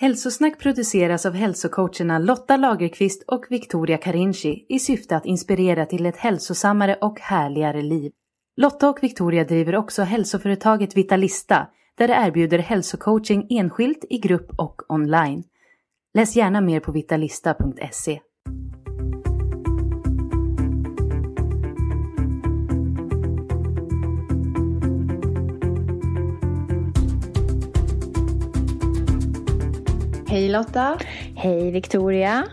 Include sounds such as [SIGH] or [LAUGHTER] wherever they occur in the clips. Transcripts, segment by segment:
Hälsosnack produceras av hälsocoacherna Lotta Lagerqvist och Victoria Carinci i syfte att inspirera till ett hälsosammare och härligare liv. Lotta och Victoria driver också hälsoföretaget Vitalista där de erbjuder hälsocoaching enskilt, i grupp och online. Läs gärna mer på vitalista.se. Hej Lotta! Hej Victoria!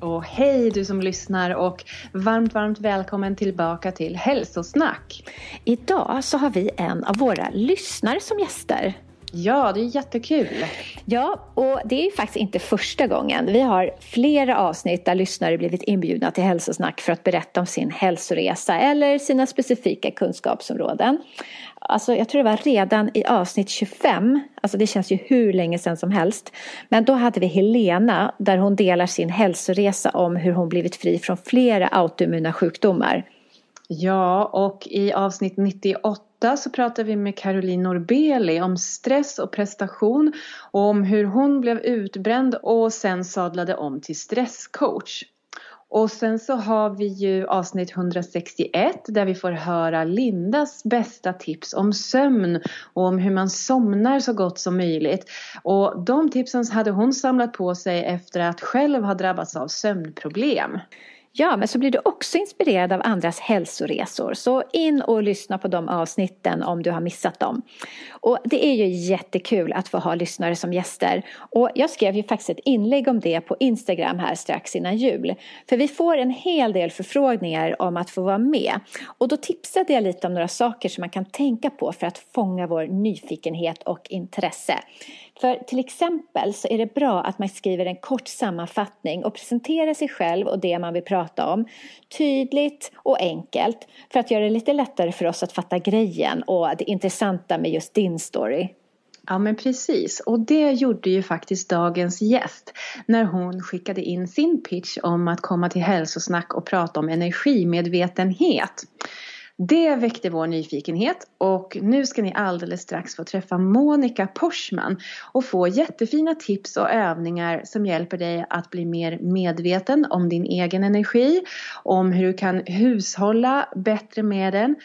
Och hej du som lyssnar och varmt, varmt välkommen tillbaka till Hälsosnack! Idag så har vi en av våra lyssnare som gäster. Ja, det är jättekul! Ja, och det är faktiskt inte första gången. Vi har flera avsnitt där lyssnare blivit inbjudna till hälsosnack för att berätta om sin hälsoresa eller sina specifika kunskapsområden. Alltså jag tror det var redan i avsnitt 25, alltså det känns ju hur länge sedan som helst. Men då hade vi Helena där hon delar sin hälsoresa om hur hon blivit fri från flera autoimmuna sjukdomar. Ja, och i avsnitt 98 så pratar vi med Caroline Norbeli om stress och prestation och om hur hon blev utbränd och sen sadlade om till stresscoach. Och sen så har vi ju avsnitt 161 där vi får höra Lindas bästa tips om sömn och om hur man somnar så gott som möjligt. Och de tipsen hade hon samlat på sig efter att själv ha drabbats av sömnproblem. Ja, men så blir du också inspirerad av andras hälsoresor. Så in och lyssna på de avsnitten om du har missat dem. Och det är ju jättekul att få ha lyssnare som gäster. Och jag skrev ju faktiskt ett inlägg om det på Instagram här strax innan jul. För vi får en hel del förfrågningar om att få vara med. Och då tipsade jag lite om några saker som man kan tänka på för att fånga vår nyfikenhet och intresse. För till exempel så är det bra att man skriver en kort sammanfattning och presenterar sig själv och det man vill prata om tydligt och enkelt för att göra det lite lättare för oss att fatta grejen och det intressanta med just din story. Ja men precis och det gjorde ju faktiskt dagens gäst när hon skickade in sin pitch om att komma till hälsosnack och prata om energimedvetenhet. Det väckte vår nyfikenhet och nu ska ni alldeles strax få träffa Monica Porsman och få jättefina tips och övningar som hjälper dig att bli mer medveten om din egen energi, om hur du kan hushålla bättre med den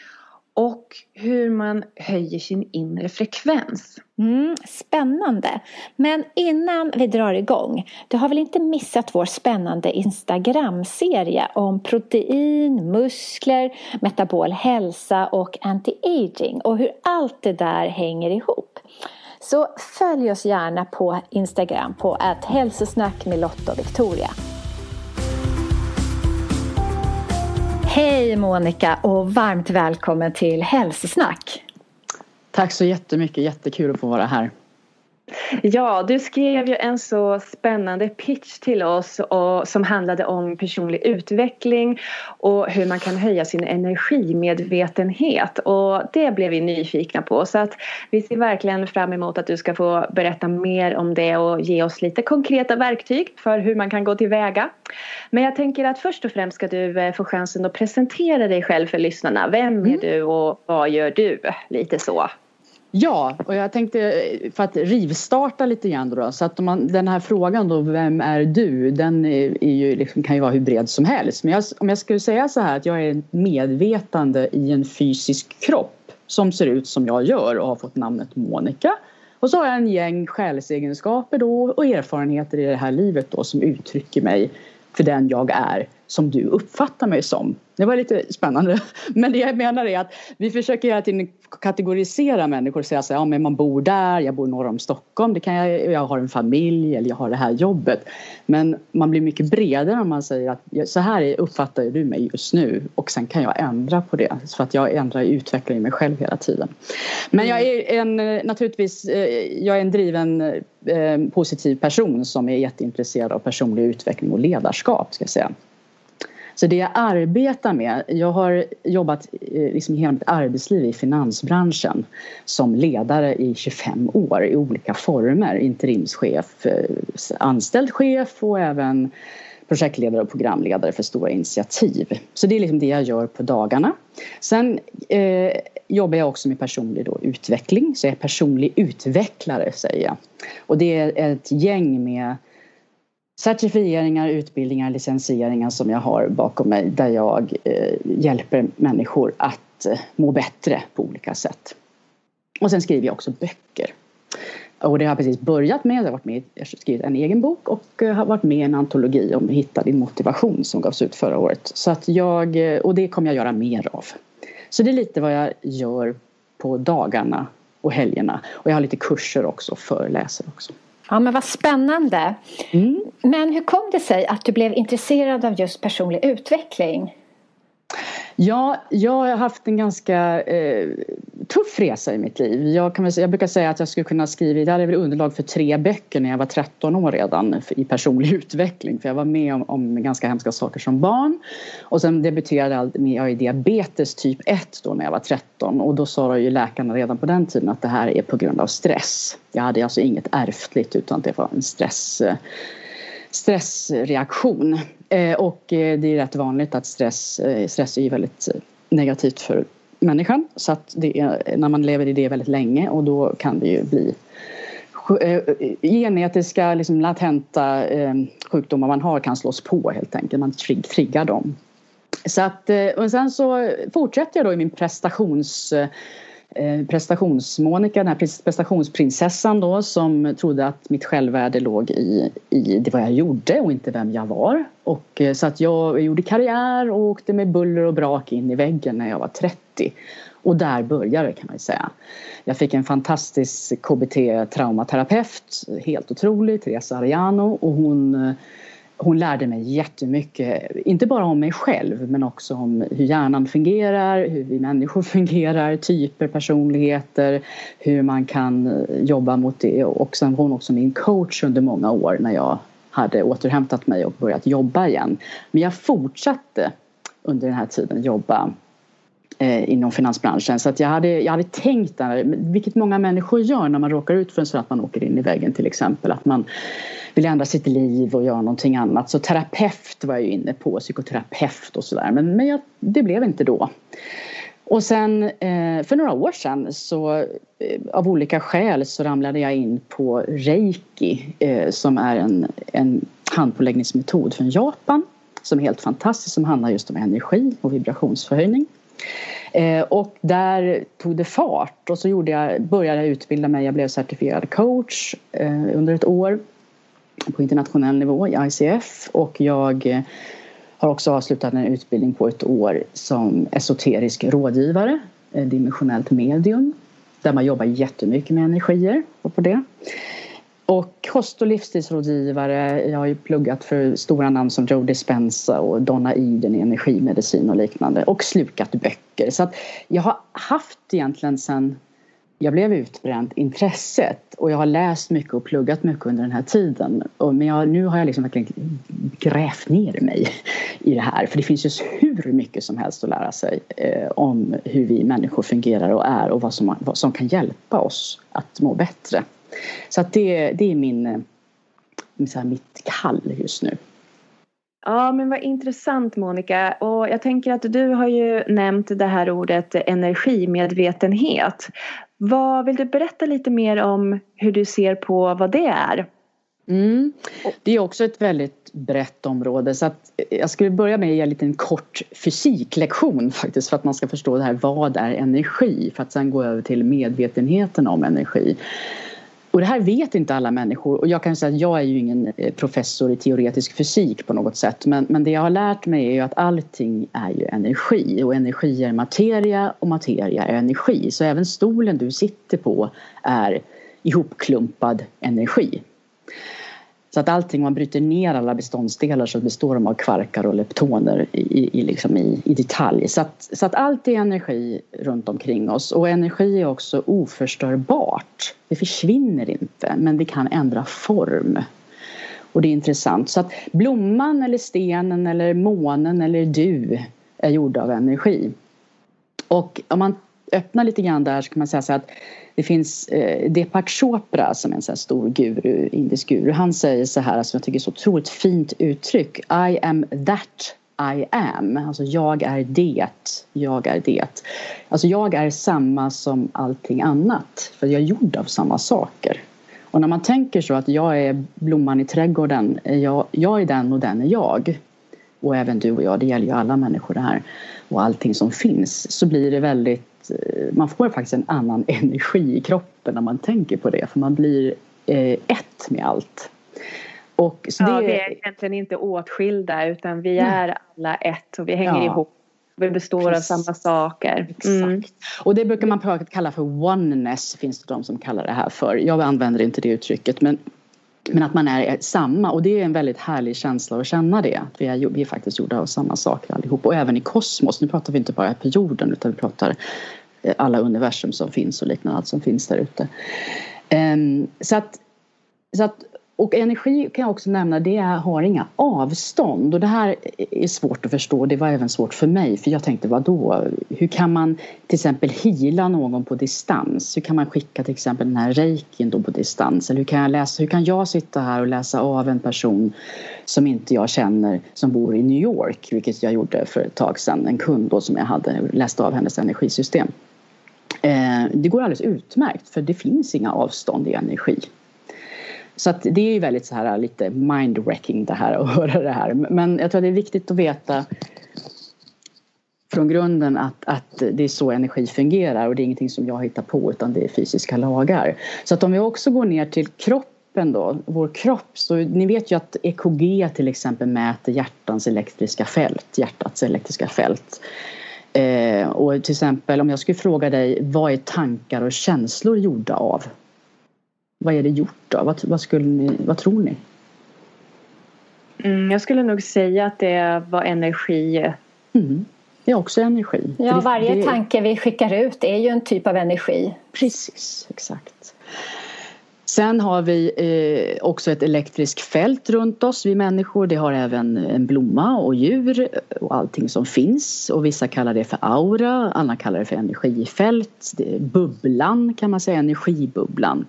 och hur man höjer sin inre frekvens. Mm, spännande! Men innan vi drar igång, du har väl inte missat vår spännande Instagram-serie om protein, muskler, metabol hälsa och anti-aging och hur allt det där hänger ihop. Så följ oss gärna på Instagram på att hälsosnack med Lotta och Victoria. Hej Monica och varmt välkommen till Hälsosnack. Tack så jättemycket, jättekul att få vara här. Ja, du skrev ju en så spännande pitch till oss och, som handlade om personlig utveckling och hur man kan höja sin energimedvetenhet och det blev vi nyfikna på så att vi ser verkligen fram emot att du ska få berätta mer om det och ge oss lite konkreta verktyg för hur man kan gå tillväga. Men jag tänker att först och främst ska du eh, få chansen att presentera dig själv för lyssnarna. Vem är mm. du och vad gör du? Lite så. Ja, och jag tänkte eh, för att rivstarta lite grann då, så att man, den här frågan då, vem är du? Den är, är ju, liksom, kan ju vara hur bred som helst. Men jag, om jag skulle säga så här att jag är medvetande i en fysisk kropp som ser ut som jag gör och har fått namnet Monica. Och så har jag en gäng själsegenskaper då och erfarenheter i det här livet då som uttrycker mig för den jag är som du uppfattar mig som. Det var lite spännande. [LAUGHS] Men det jag menar är att vi försöker hela tiden kategorisera människor och säga så här, ja men man bor där, jag bor norr om Stockholm, det kan jag, jag har en familj eller jag har det här jobbet. Men man blir mycket bredare om man säger att så här uppfattar du mig just nu och sen kan jag ändra på det. För att jag ändrar och utvecklar mig själv hela tiden. Men jag är en, naturligtvis, eh, jag är en driven eh, positiv person som är jätteintresserad av personlig utveckling och ledarskap ska jag säga. Så det jag arbetar med, jag har jobbat eh, liksom hela mitt arbetsliv i finansbranschen som ledare i 25 år i olika former. Interimschef, eh, anställd chef och även projektledare och programledare för stora initiativ. Så det är liksom det jag gör på dagarna. Sen eh, jobbar jag också med personlig då, utveckling, så jag är personlig utvecklare säger jag. Och det är ett gäng med certifieringar, utbildningar, licensieringar som jag har bakom mig där jag eh, hjälper människor att eh, må bättre på olika sätt. Och sen skriver jag också böcker. Och det har jag precis börjat med. Jag har, varit med, jag har skrivit en egen bok och eh, har varit med i en antologi om Hitta din motivation som gavs ut förra året. Så att jag, eh, och det kommer jag göra mer av. Så det är lite vad jag gör på dagarna och helgerna. Och jag har lite kurser också, föreläser också. Ja men vad spännande. Mm. Men hur kom det sig att du blev intresserad av just personlig utveckling? Ja, jag har haft en ganska eh, tuff resa i mitt liv. Jag, kan, jag brukar säga att jag skulle kunna skriva, jag hade väl underlag för tre böcker när jag var 13 år redan i personlig [LAUGHS] utveckling. För jag var med om, om ganska hemska saker som barn. Och sen debuterade jag i diabetes typ 1 då när jag var 13 och då sa ju läkarna redan på den tiden att det här är på grund av stress. Jag hade alltså inget ärftligt utan det var en stress eh, stressreaktion. Eh, och eh, det är rätt vanligt att stress, eh, stress är väldigt negativt för människan. Så att det är, när man lever i det väldigt länge och då kan det ju bli genetiska, liksom latenta sjukdomar man har kan slås på helt enkelt. Man triggar dem. Så att, och sen så fortsätter jag då i min prestations Eh, prestationsmonika, den här prestationsprinsessan då som trodde att mitt självvärde låg i, i det vad jag gjorde och inte vem jag var. Och, eh, så att jag gjorde karriär och åkte med buller och brak in i väggen när jag var 30. Och där började det kan man ju säga. Jag fick en fantastisk KBT-traumaterapeut, helt otrolig, Teresa Ariano och hon eh, hon lärde mig jättemycket, inte bara om mig själv men också om hur hjärnan fungerar, hur vi människor [LAUGHS] fungerar, typer, personligheter, hur man kan eh, jobba mot det och sen var hon också min coach under många år när jag hade återhämtat mig och börjat jobba igen. Men jag fortsatte under den här tiden jobba Eh, inom finansbranschen så att jag hade, jag hade tänkt där, vilket många människor gör när man råkar ut för en sån att man åker in i väggen till exempel, att man vill ändra sitt liv och göra någonting annat. Så terapeut var jag ju inne på, psykoterapeut och sådär. Men, men jag, det blev inte då. Och sen eh, för några år sedan så eh, av olika skäl så ramlade jag in på reiki som är en, en handpåläggningsmetod från Japan som är helt fantastisk som handlar just om energi och vibrationsförhöjning. Eh, och där tog det fart och så gjorde jag, började jag utbilda mig, jag blev certifierad coach eh, under ett år på internationell nivå i ICF och jag eh, har också avslutat en utbildning på ett år som esoterisk rådgivare, dimensionellt medium där man jobbar jättemycket med energier och på det. Och kost och livsstilsrådgivare. Jag har ju pluggat för stora namn som Joe Dispenza och Donna Eden i energimedicin och liknande och slukat böcker. Så att jag har haft egentligen sen jag blev utbränd intresset och jag har läst mycket och pluggat mycket under den här tiden. Men jag, nu har jag liksom verkligen grävt ner mig i det här för det finns ju hur mycket som helst att lära sig eh, om hur vi människor fungerar och är och vad som, vad som kan hjälpa oss att må bättre. Så att det, det är min, eh, så här, mitt kall just nu. Ja men vad intressant Monica och jag tänker att du har ju nämnt det här ordet energimedvetenhet. Vad vill du berätta lite mer om hur du ser på vad det är? Mm. Det är också ett väldigt brett område så att jag skulle börja med att ge en liten kort fysiklektion faktiskt för att man ska förstå det här vad är energi för att sen gå över till medvetenheten om energi. Och det här vet inte alla människor. Och jag kan säga att jag är ju ingen eh, professor i teoretisk fysik på något sätt. Men, men det jag har lärt mig är ju att allting är ju energi. Och energi är materia och materia är energi. Så även stolen du sitter på är ihopklumpad energi. Så att allting, man bryter ner alla beståndsdelar så består de av kvarkar och leptoner i, i, liksom i, i detalj. Så att, så att allt är energi runt omkring oss och energi är också oförstörbart. Det försvinner inte men det kan ändra form. Och det är intressant. Så att blomman eller stenen eller månen eller du är gjorda av energi. Och om man öppna lite grann där så kan man säga så att det finns eh, Deepak Chopra som är en sån stor guru, indisk guru. Han säger så här, som jag tycker är så otroligt fint uttryck. I am that I am. Alltså jag är det, jag är det. Alltså jag är samma som allting annat. För jag är gjord av samma saker. Och när man tänker så att jag är blomman i trädgården, jag, jag är den och den är jag. Och även du och jag, det gäller ju alla människor det här. Och allting som finns. Så blir det väldigt Eh, man får faktiskt en annan [LAUGHS] energi i kroppen när man tänker på det för man blir eh, ett med allt. Och så ja, det... vi är egentligen inte åtskilda utan vi är alla ett och vi hänger ja. ihop. Vi består Precis. av samma saker. Mm. Exakt. Och det brukar man kalla för oneness finns det de som kallar det här för. Jag använder inte det uttrycket men men att man är samma och det är en väldigt härlig känsla att känna det. Vi är, vi är faktiskt gjorda av samma saker allihop och även i kosmos. Nu pratar vi inte bara på jorden utan vi pratar eh, alla universum som finns och liknande, allt som finns där ute. Um, så att, så att och energi kan jag också nämna, det har inga avstånd och det här är svårt att förstå. Det var även svårt för mig för jag tänkte vad då? Hur kan man till exempel hila någon på distans? Hur kan man skicka till exempel den här reikin då på distans? Eller hur kan jag läsa, hur kan jag sitta här och läsa av en person som inte jag känner som bor i New York, vilket jag gjorde för ett tag sedan, en kund då som jag hade läst av hennes energisystem. Eh, det går alldeles utmärkt för det finns inga avstånd i energi. Så att det är ju väldigt så här äh, lite mind-wrecking det här [LAUGHS] att höra det här. Men jag tror att det är viktigt att veta från grunden att, att det är så energi fungerar och det är ingenting som jag hittar på utan det är fysiska lagar. Så att om vi också går ner till kroppen då, vår kropp, så ni vet ju att EKG till exempel mäter hjärtans elektriska fält, hjärtats elektriska fält. Eh, och till exempel om jag skulle fråga dig, vad är tankar och känslor gjorda av? Vad är det gjort då? Vad, vad, skulle ni, vad tror ni? Mm, jag skulle nog säga att det var energi. Mm. Det är också energi. Ja, varje det... tanke vi skickar ut är ju en typ av energi. Precis, exakt. Sen har vi eh, också ett elektriskt fält runt oss, vi människor. Det har även en blomma och djur och allting som finns. Och vissa kallar det för aura, andra kallar det för energifält. Det bubblan kan man säga, energibubblan.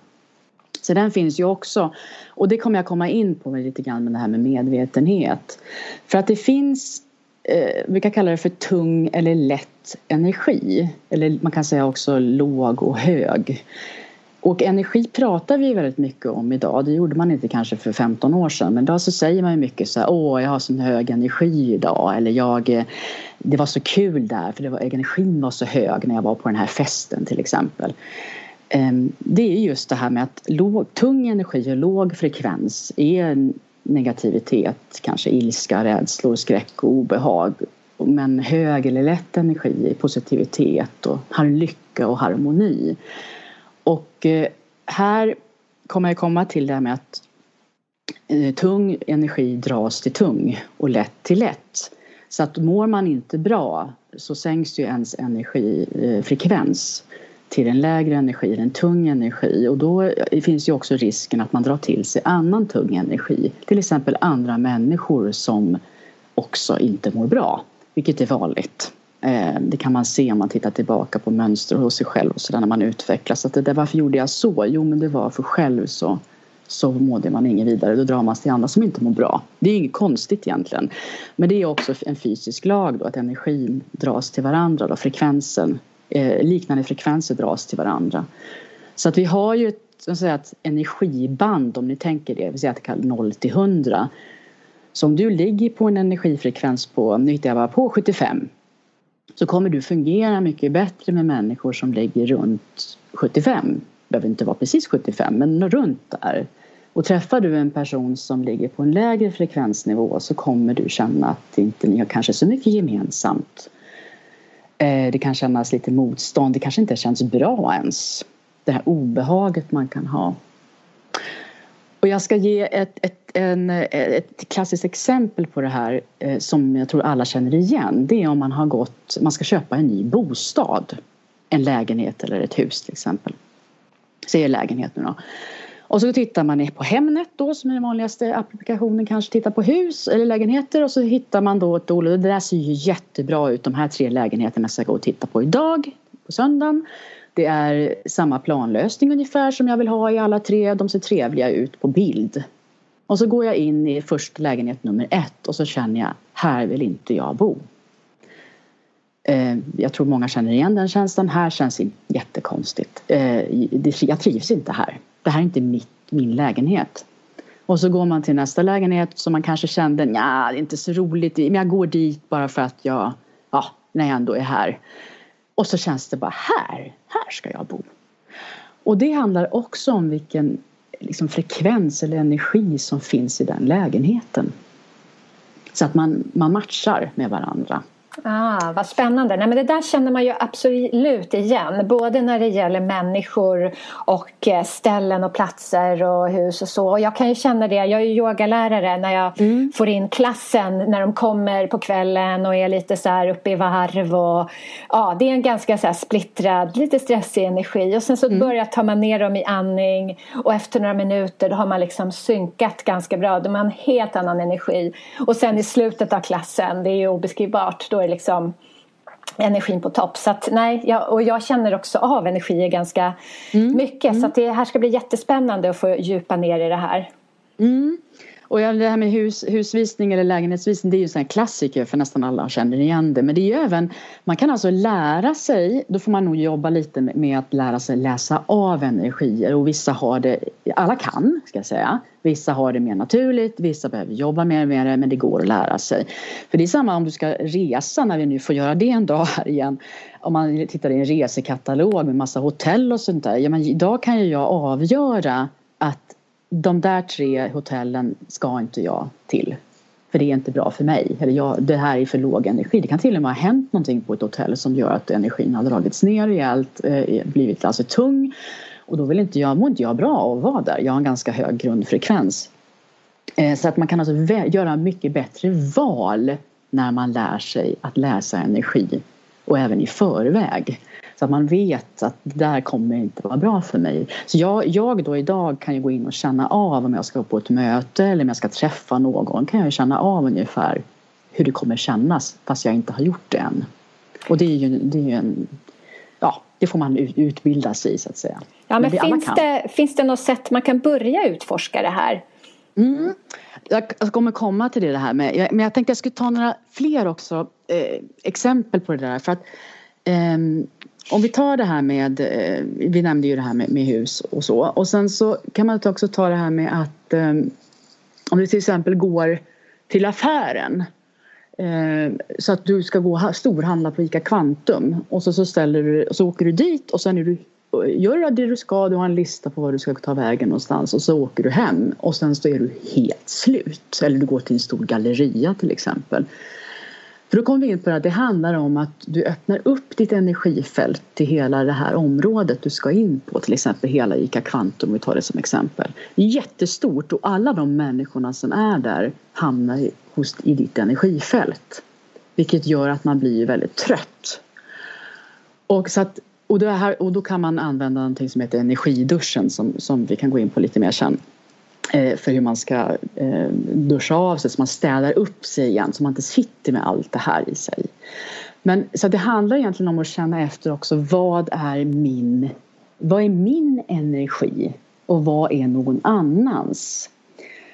Så den finns ju också. Och det kommer jag komma in på lite grann med det här med medvetenhet. För att det finns, eh, vi kan kalla det för tung eller lätt energi. Eller man kan säga också låg och hög. Och energi pratar vi väldigt mycket om idag. Det gjorde man inte kanske för 15 år sedan. Men idag så säger man ju mycket så här, åh jag har sån hög energi idag. Eller jag, eh, det var så kul där för det var, energin var så hög när jag var på den här festen till exempel. Ehm, det är just det här med att låg, tung energi och låg frekvens är negativitet, kanske ilska, rädslor, skräck och obehag. Men hög eller lätt energi är positivitet och har lycka och harmoni. Och eh, här kommer jag komma till det här med att eh, tung energi dras till tung och lätt till lätt. Så att mår man inte bra så sänks ju ens energifrekvens eh, till en lägre energi, en tung energi och då finns ju också risken att man drar till sig annan tung energi. Till exempel andra människor som också inte mår bra, vilket är vanligt. Eh, det kan man se om man tittar tillbaka på mönster hos sig själv och sådär när man utvecklas. Att det där, varför gjorde jag så? Jo, men det var för själv så så mådde man inget vidare. Då drar man sig till andra som inte mår bra. Det är inget konstigt egentligen. Men det är också en fysisk lag då, att energin dras till varandra, då, frekvensen eh, liknande frekvenser dras till varandra. Så att vi har ju ett, säga, ett energiband om ni tänker det, vi säger att det kallas 0 till 100. Så om du ligger på en energifrekvens på, nu hittar jag bara på 75 så kommer du fungera mycket bättre med människor som ligger runt 75 behöver inte vara precis 75 men runt där. Och träffar du en person som ligger på en lägre frekvensnivå så kommer du känna att inte ni har kanske så mycket gemensamt. Eh, det kan kännas lite motstånd, det kanske inte känns bra ens. Det här obehaget man kan ha. Och jag ska ge ett, ett, en, ett klassiskt exempel på det här eh, som jag tror alla känner igen. Det är om man har gått, man ska köpa en ny bostad. En lägenhet eller ett hus till exempel. Säger lägenhet nu då. Och så tittar man på Hemnet då som är den vanligaste applikationen kanske tittar på hus eller lägenheter och så hittar man då ett OLO. det där ser ju jättebra ut de här tre lägenheterna ska jag gå och titta på idag på söndagen. Det är samma planlösning ungefär som jag vill ha i alla tre. De ser trevliga ut på bild. Och så går jag in i första lägenhet nummer ett och så känner jag, här vill inte jag bo. Eh, jag tror många känner igen den känslan. Här känns det jättekonstigt. Eh, jag trivs inte här. Det här är inte mitt, min lägenhet. Och så går man till nästa lägenhet som man kanske kände, ja det är inte så roligt, men jag går dit bara för att jag, ja, när jag ändå är här. Och så känns det bara här, här ska jag bo. Och det handlar också om vilken liksom, frekvens eller energi som finns i den lägenheten. Så att man, man matchar med varandra. Ah, vad spännande. Nej, men det där känner man ju absolut igen. Både när det gäller människor och eh, ställen och platser och hus och så. Och jag kan ju känna det. Jag är ju yogalärare när jag mm. får in klassen när de kommer på kvällen och är lite så här uppe i varv. Och, ja, det är en ganska så splittrad, lite stressig energi. Och sen så mm. börjar ta man ner dem i andning och efter några minuter då har man liksom synkat ganska bra. Då har man en helt annan energi. Och sen i slutet av klassen, det är ju obeskrivbart. Då är liksom energin på topp. Så att, nej, jag, och jag känner också av energier ganska mm. mycket. Mm. Så det här ska bli jättespännande att få djupa ner i det här. Mm. Och det här med hus, husvisning eller lägenhetsvisning det är ju en klassiker för nästan alla känner igen det. Men det är ju även, man kan alltså lära sig, då får man nog jobba lite med att lära sig läsa av energier och vissa har det, alla kan ska jag säga. Vissa har det mer naturligt, vissa behöver jobba mer med det men det går att lära sig. För det är samma om du ska resa när vi nu får göra det en dag här igen. Om man tittar i en resekatalog med massa hotell och sånt där. Ja, men idag kan ju jag avgöra att de där tre hotellen ska inte jag till. För det är inte bra för mig. Eller jag, det här är för låg energi. Det kan till och med ha hänt någonting på ett hotell som gör att energin har dragits ner rejält, eh, blivit alltså tung. Och då vill inte jag, mår inte jag bra av att vara där. Jag har en ganska hög grundfrekvens. Eh, så att man kan alltså göra mycket bättre val när man lär sig att läsa energi och även i förväg. Så att man vet att det där kommer inte vara bra för mig. Så jag, jag då idag kan ju gå in och känna av om jag ska på ett möte eller om jag ska träffa någon kan jag känna av ungefär hur det kommer kännas fast jag inte har gjort det än. Och det är ju, det är ju en ja, det får man utbilda sig i så att säga. Ja, men, men finns, det, finns det något sätt man kan börja utforska det här? Mm. Jag kommer komma till det här med, men jag tänkte jag skulle ta några fler också eh, exempel på det där för att eh, om vi tar det här med, eh, vi nämnde ju det här med, med, hus och så och sen så kan man också ta det här med att eh, om du till exempel går till affären eh, så att du ska gå storhandla på ICA Kvantum och så, så, ställer du, så åker du dit och sen är du gör det du ska, du har en lista på var du ska ta vägen någonstans och så åker du hem och sen så är du helt slut. Eller du går till en stor galleria till exempel. För då kommer vi in på att det handlar om att du öppnar upp ditt energifält till hela det här området du ska in på. Till exempel hela ICA Kvantum, vi tar det som exempel. Det är jättestort och alla de människorna som är där hamnar hos, i ditt energifält. Vilket gör att man blir väldigt trött. Och, så att, och, det här, och då kan man använda någonting som heter energiduschen som, som vi kan gå in på lite mer sen. Eh, för hur man ska eh, duscha av sig så man städar upp sig igen så man inte sitter med allt det här i sig. Men så det handlar egentligen om att känna efter också vad är min, vad är min energi och vad är någon annans?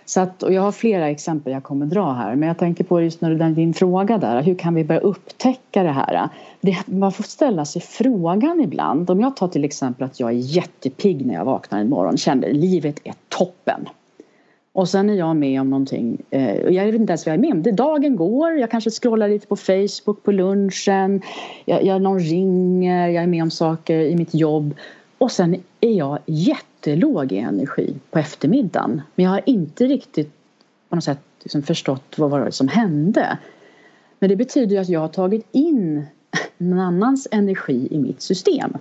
Så att, och jag har flera exempel jag kommer dra här men jag tänker på just när du, din fråga där, hur kan vi börja upptäcka det här? Det, man får ställa sig frågan ibland. Om jag tar till exempel att jag är jättepigg när jag vaknar en morgon, känner livet är toppen. Och sen är jag med om någonting, eh, jag vet inte ens vad jag är med om. Det, dagen går, jag kanske scrollar lite på Facebook på lunchen, jag, jag, någon ringer, jag är med om saker i mitt jobb. Och sen är jag jättelåg i energi på eftermiddagen. Men jag har inte riktigt på något sätt liksom förstått vad var det som hände. Men det betyder ju att jag har tagit in någon annans energi i mitt system.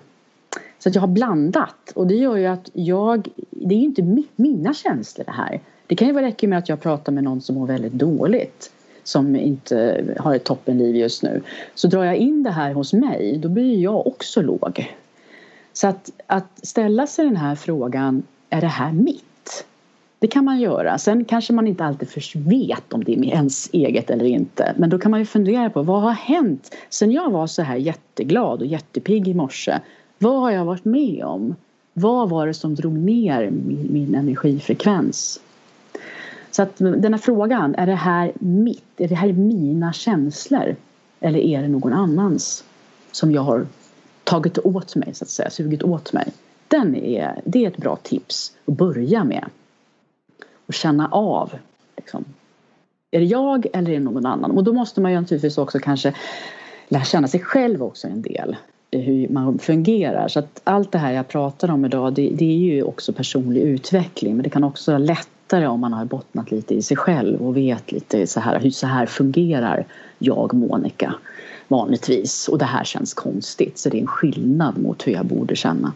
Så att jag har blandat och det gör ju att jag, det är ju inte mina känslor det här. Det kan ju räcka med att jag pratar med någon som mår väldigt dåligt som inte har ett toppenliv just nu. Så drar jag in det här hos mig, då blir jag också låg. Så att, att ställa sig den här frågan, är det här mitt? Det kan man göra. Sen kanske man inte alltid vet om det är ens eget eller inte. Men då kan man ju fundera på vad har hänt sen jag var så här jätteglad och jättepigg i morse? Vad har jag varit med om? Vad var det som drog ner min, min energifrekvens? Så att den här frågan, är det här mitt? Är det här mina känslor? Eller är det någon annans som jag har tagit åt mig, så att säga, sugit åt mig? Den är, det är ett bra tips att börja med. Och känna av. Liksom. Är det jag eller är det någon annan? Och då måste man ju naturligtvis också kanske lära känna sig själv också en del hur man fungerar. Så att allt det här jag pratar om idag det, det, är ju också personlig utveckling men det kan också vara lättare om man har bottnat lite i sig själv och vet lite så här, hur så här fungerar jag Monica vanligtvis och det här känns konstigt så det är en skillnad mot hur jag borde känna.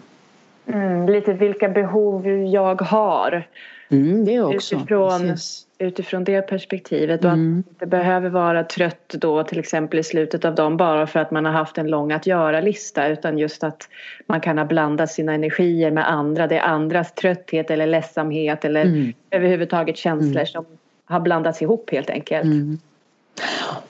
Mm, lite vilka behov jag har. Mm, det också. Utifrån, utifrån det perspektivet och mm. att man inte behöver vara trött då till exempel i slutet av dagen bara för att man har haft en lång att göra-lista utan just att man kan ha blandat sina energier med andra. Det är andras trötthet eller ledsamhet eller mm. överhuvudtaget känslor mm. som har blandats ihop helt enkelt.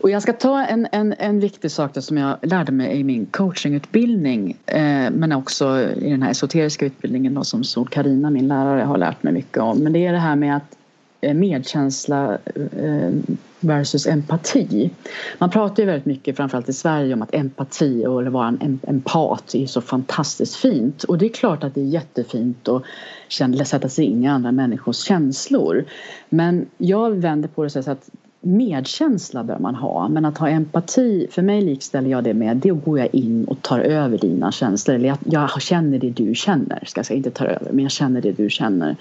Och jag ska ta en, en, en viktig sak som jag lärde mig i min coachingutbildning eh, men också i den här esoteriska utbildningen då, som Sol Karina, min lärare, har lärt mig mycket om. Men det är det här med att eh, medkänsla eh, versus empati. Man pratar ju väldigt mycket, framförallt i Sverige, om att empati och att vara en empat är så fantastiskt fint. Och det är klart att det är jättefint att sätta sig in i andra människors känslor. Men jag vänder på det så att medkänsla bör man ha men att ha empati, för mig likställer jag det med det går jag in och tar över dina känslor. Eller jag, jag känner det du känner, ska jag säga, inte tar över men jag känner det du känner.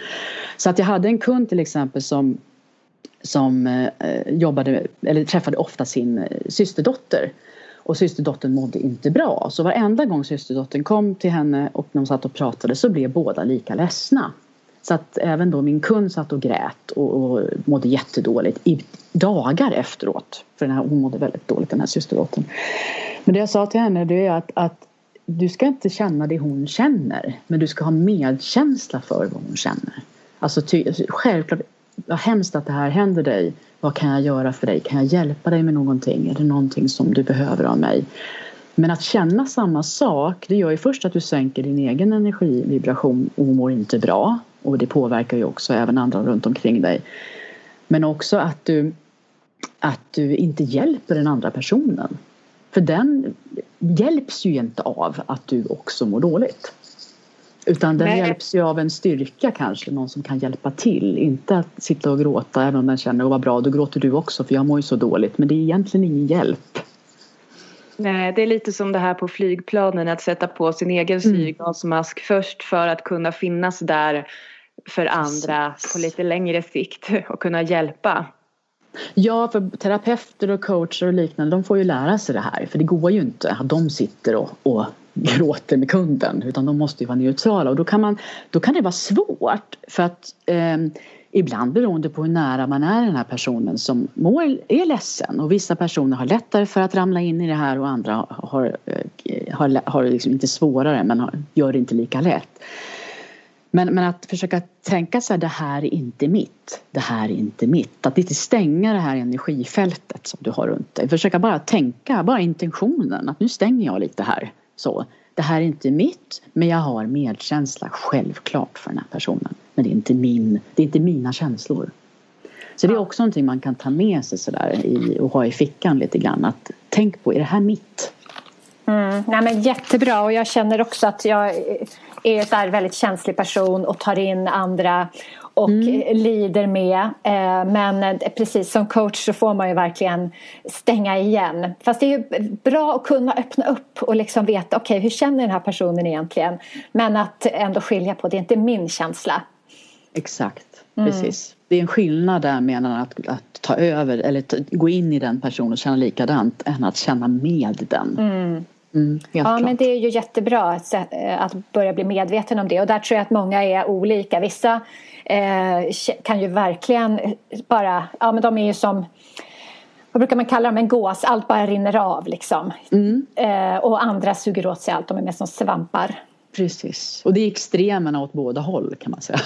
Så att jag hade en kund till exempel som som eh, jobbade, eller träffade ofta sin eh, systerdotter och systerdottern mådde inte bra. Så varenda gång systerdottern kom till henne och de satt och pratade så blev båda lika ledsna. Så att även då min kund satt och grät och, och mådde jättedåligt i dagar efteråt. För den här, hon mådde väldigt dåligt den här systerdottern. Men det jag sa till henne det är att, att du ska inte känna det hon känner men du ska ha medkänsla för vad hon känner. Alltså ty, självklart, vad hemskt att det här händer dig. Vad kan jag göra för dig? Kan jag hjälpa dig med någonting? Är det någonting som du behöver av mig? Men att känna samma sak det gör ju först att du sänker din egen energivibration och mår inte bra. Och det påverkar ju också även andra runt omkring dig. Men också att du, att du inte hjälper den andra personen. För den hjälps ju inte av att du också mår dåligt. Utan den Nej. hjälps ju av en styrka kanske, någon som kan hjälpa till. Inte att sitta och gråta även om den känner, åh vad bra, då gråter du också för jag mår ju så dåligt. Men det är egentligen ingen hjälp. Nej, det är lite som det här på flygplanen att sätta på sin egen mm. syrgasmask först för att kunna finnas där för andra på lite längre sikt [LAUGHS] och kunna hjälpa. Ja, för terapeuter och coacher och liknande de får ju lära sig det här för det går ju inte att de sitter och, och [LAUGHS] gråter med kunden utan de måste ju vara neutrala och då kan, man, då kan det vara svårt för att eh, ibland beroende på hur nära man är den här personen som mår, är ledsen och vissa personer har lättare för att ramla in i det här och andra har, eh, har, har liksom inte svårare men har, gör det inte lika lätt. Men, men att försöka tänka så här, det här är inte mitt. Det här är inte mitt. Att inte stänga det här energifältet som du har runt dig. Försöka bara tänka, bara intentionen att nu stänger jag lite här. Så. Det här är inte mitt men jag har medkänsla självklart för den här personen. Men det är inte, min, det är inte mina känslor. Så det är också någonting man kan ta med sig sådär i, och ha i fickan lite grann. Att tänk på, är det här mitt? Mm, nej men jättebra och jag känner också att jag är en väldigt känslig person och tar in andra och mm. lider med. Eh, men precis som coach så får man ju verkligen stänga igen. Fast det är ju bra att kunna öppna upp och liksom veta okej okay, hur känner den här personen egentligen. Men att ändå skilja på det är inte min känsla. Exakt, mm. precis. Det är en skillnad där mellan att, att ta över eller ta, gå in i den personen och känna likadant än att känna med den. Mm. Mm, ja klart. men det är ju jättebra att, att börja bli medveten om det och där tror jag att många är olika. Vissa eh, kan ju verkligen bara, ja men de är ju som vad brukar man kalla dem, en gås, allt bara rinner av liksom. Mm. Eh, och andra suger åt sig allt, de är mest som svampar. Precis, och det är extremerna åt båda håll kan man säga.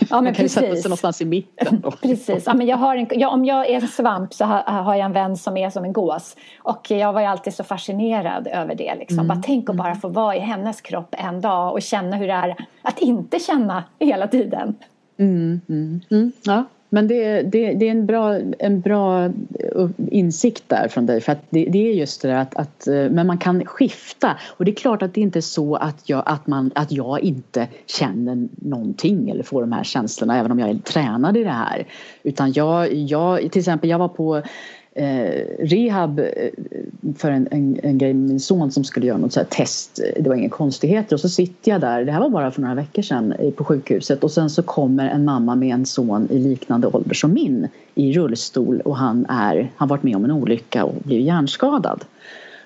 Ja, men man kan precis. sätta sig någonstans i mitten. Då. [LAUGHS] precis, ja, men jag har en, ja, om jag är en svamp så har, har, jag en vän som är som en gås. Och jag var ju alltid så fascinerad över det. Liksom. Mm. Bara tänk att bara få vara i hennes kropp en dag och känna hur det är att inte känna hela tiden. Mm, mm, mm. ja. Men det, det, det, är en bra, en bra eh, insikt där från dig. För att det, det är just det där att, att, eh, men man kan skifta. Och det är klart att det inte är så att jag, att, man, att jag inte känner någonting eller får de här känslorna även om jag är tränad i det här. Utan jag, jag till exempel jag var på Eh, rehab eh, för en, en, en grej med min son som skulle göra något så test. Det var inga konstigheter och så sitter jag där, det här var bara för några veckor sedan eh, på sjukhuset och sen så kommer en mamma med en son i liknande ålder som min i rullstol och han är, har varit med om en olycka och blivit hjärnskadad.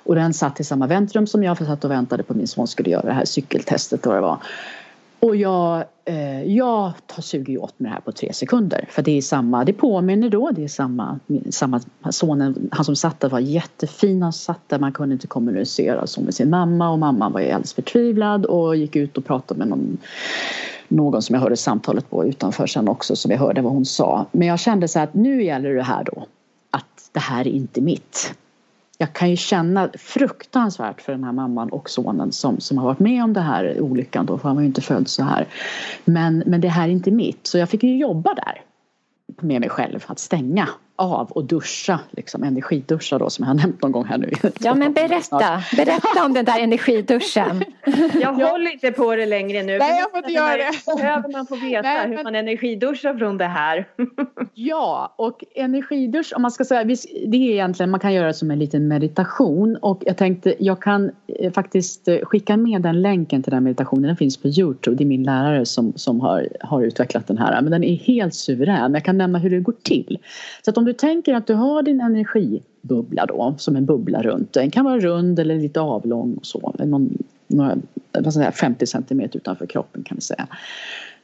Och den satt i samma väntrum som jag för satt och väntade på att min son skulle göra det här cykeltestet och det var. Och jag, eh, jag tar suger ju åt mig det här på tre sekunder. För det är samma, det påminner då, det är samma, samma sonen, han som satt där var jättefin, han satt där, man kunde inte kommunicera så med sin mamma och mamman var ju alldeles förtvivlad och gick ut och pratade med någon någon som jag hörde samtalet på utanför sen också som jag hörde vad hon sa. Men jag kände så att nu gäller det här då att det här är inte mitt jag kan ju känna fruktansvärt för den här mamman och sonen som, som har varit med om det här olyckan då, för han var ju inte född så här. Men, men det här är inte mitt, så jag fick ju jobba där med mig själv, att stänga av och duscha, liksom energiduscha då som jag har nämnt någon gång här nu. Ja men berätta, berätta om den där energiduschen. [LAUGHS] Jag håller inte på det längre nu. Nej jag får inte göra det. Behöver man få veta Nej, hur man energiduschar från det här. [LAUGHS] Ja och energidusch om man ska säga, det är egentligen man kan göra som en liten meditation och jag tänkte jag kan eh, faktiskt eh, skicka med den länken till den meditationen, den finns på Youtube, det är min lärare som, som har, har utvecklat den här men den är helt suverän, jag kan nämna hur det går till. Så att om du tänker att du har din energibubbla då som en bubbla runt. Den kan vara rund eller lite avlång och så. Någon, några, vad 50 centimeter utanför kroppen kan vi säga.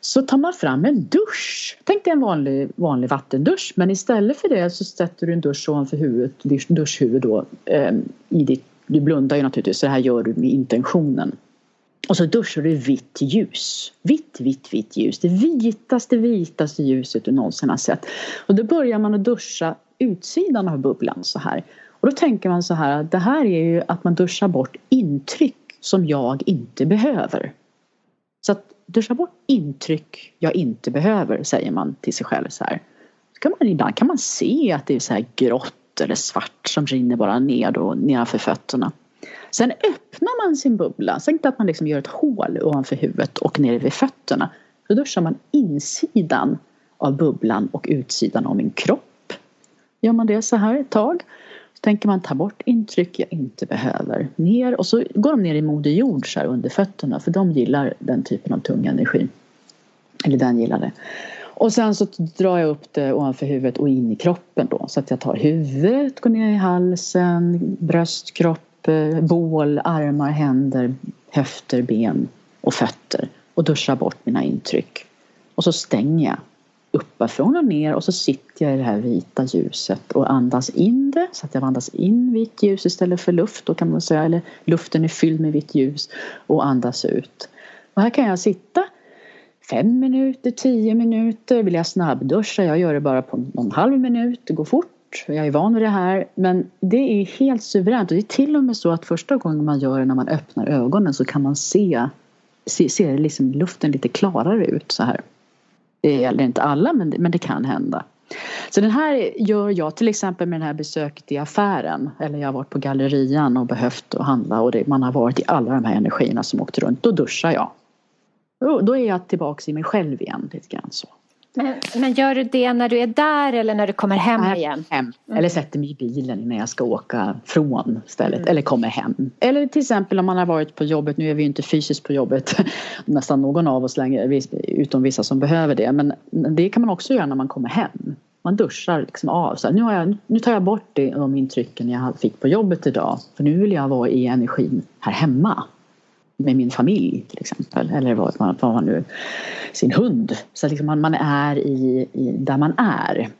Så tar man fram en dusch. Tänk dig en vanlig, vanlig vattendusch men istället för det så sätter du en dusch ovanför huvudet, duschhuvud då, eh, i ditt, du blundar ju naturligtvis så det här gör du med intentionen. Och så duschar du i vitt ljus. Vitt, vitt, vitt ljus. Det vitaste, vitaste ljuset du någonsin har sett. Och då börjar man att duscha utsidan av bubblan så här. Och då tänker man så här att det här är ju att man duschar bort intryck som jag inte behöver. Så att duscha bort intryck jag inte behöver säger man till sig själv så här. Så kan man, ibland kan man se att det är så här grått eller svart som rinner bara ner då nedanför fötterna. Sen öppnar man sin bubbla, så inte att man liksom gör ett hål ovanför huvudet och nere vid fötterna. Då duschar man insidan av bubblan och utsidan av min kropp. Gör man det så här ett tag så tänker man ta bort intryck jag inte behöver. Ner och så går de ner i Moder Jord så här under fötterna för de gillar den typen av tung energi. Eller den gillar det. Och sen så drar jag upp det ovanför huvudet och in i kroppen då så att jag tar huvudet, går ner i halsen, bröst, kropp Eh, bål, armar, händer, höfter, ben och fötter och duschar bort mina intryck. Och så stänger jag uppifrån och ner och så sitter jag i det här vita ljuset och andas in det så att jag andas in vitt ljus istället för luft då kan man säga eller luften är fylld med vitt ljus och andas ut. Och här kan jag sitta fem minuter, tio minuter, vill jag snabbduscha, jag gör det bara på någon halv minut, det går fort jag är van vid det här. Men det är helt suveränt och det är till och med så att första gången man gör det när man öppnar ögonen så kan man se, se, ser liksom luften lite klarare ut så här. Det gäller inte alla men det, men det kan hända. Så den här gör jag till exempel med det här besöket i affären eller jag har varit på gallerian och behövt att handla och det, man har varit i alla de här energierna som åkt runt. Då duschar jag. Då, då är jag tillbaks i mig själv igen lite grann så. Men, men gör du det när du är där eller när du kommer hem Nej, igen? Hem. Mm. Eller sätter mig i bilen när jag ska åka från stället mm. eller kommer hem. Eller till exempel om man har varit på jobbet, nu är vi ju inte fysiskt på jobbet [LAUGHS] nästan någon av oss längre utom vissa som behöver det. Men det kan man också göra när man kommer hem. Man duschar liksom av. Så här, nu, har jag, nu tar jag bort det, de intrycken jag fick på jobbet idag. För nu vill jag vara i energin här hemma med min familj till exempel. Eller vad vad man nu, sin hund. Så liksom man, man är i, i, där man är.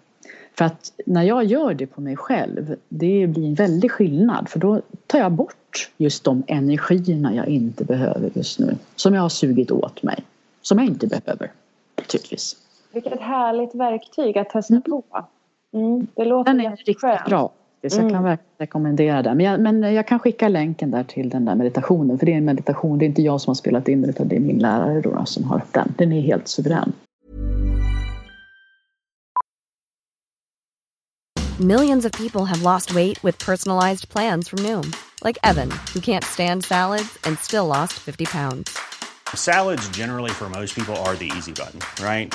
För att när jag gör det på mig själv, det blir en väldig skillnad. För då tar jag bort just de energierna jag inte behöver just nu. Som jag har sugit åt mig. Som jag inte behöver, naturligtvis. Vilket härligt verktyg att testa mm. på. Mm, det låter Den är riktigt bra. Så jag kan mm. verkligen rekommendera den. Men jag, men jag kan skicka länken där till den där meditationen. För det är en meditation. Det är inte jag som har spelat in den utan det är min lärare då som har den. Den är helt suverän. Millions of people have lost weight with personalized plans from Noom. Like Evan, who can't stand salads and still lost 50 pounds. Salads generally for most people are the easy button, right?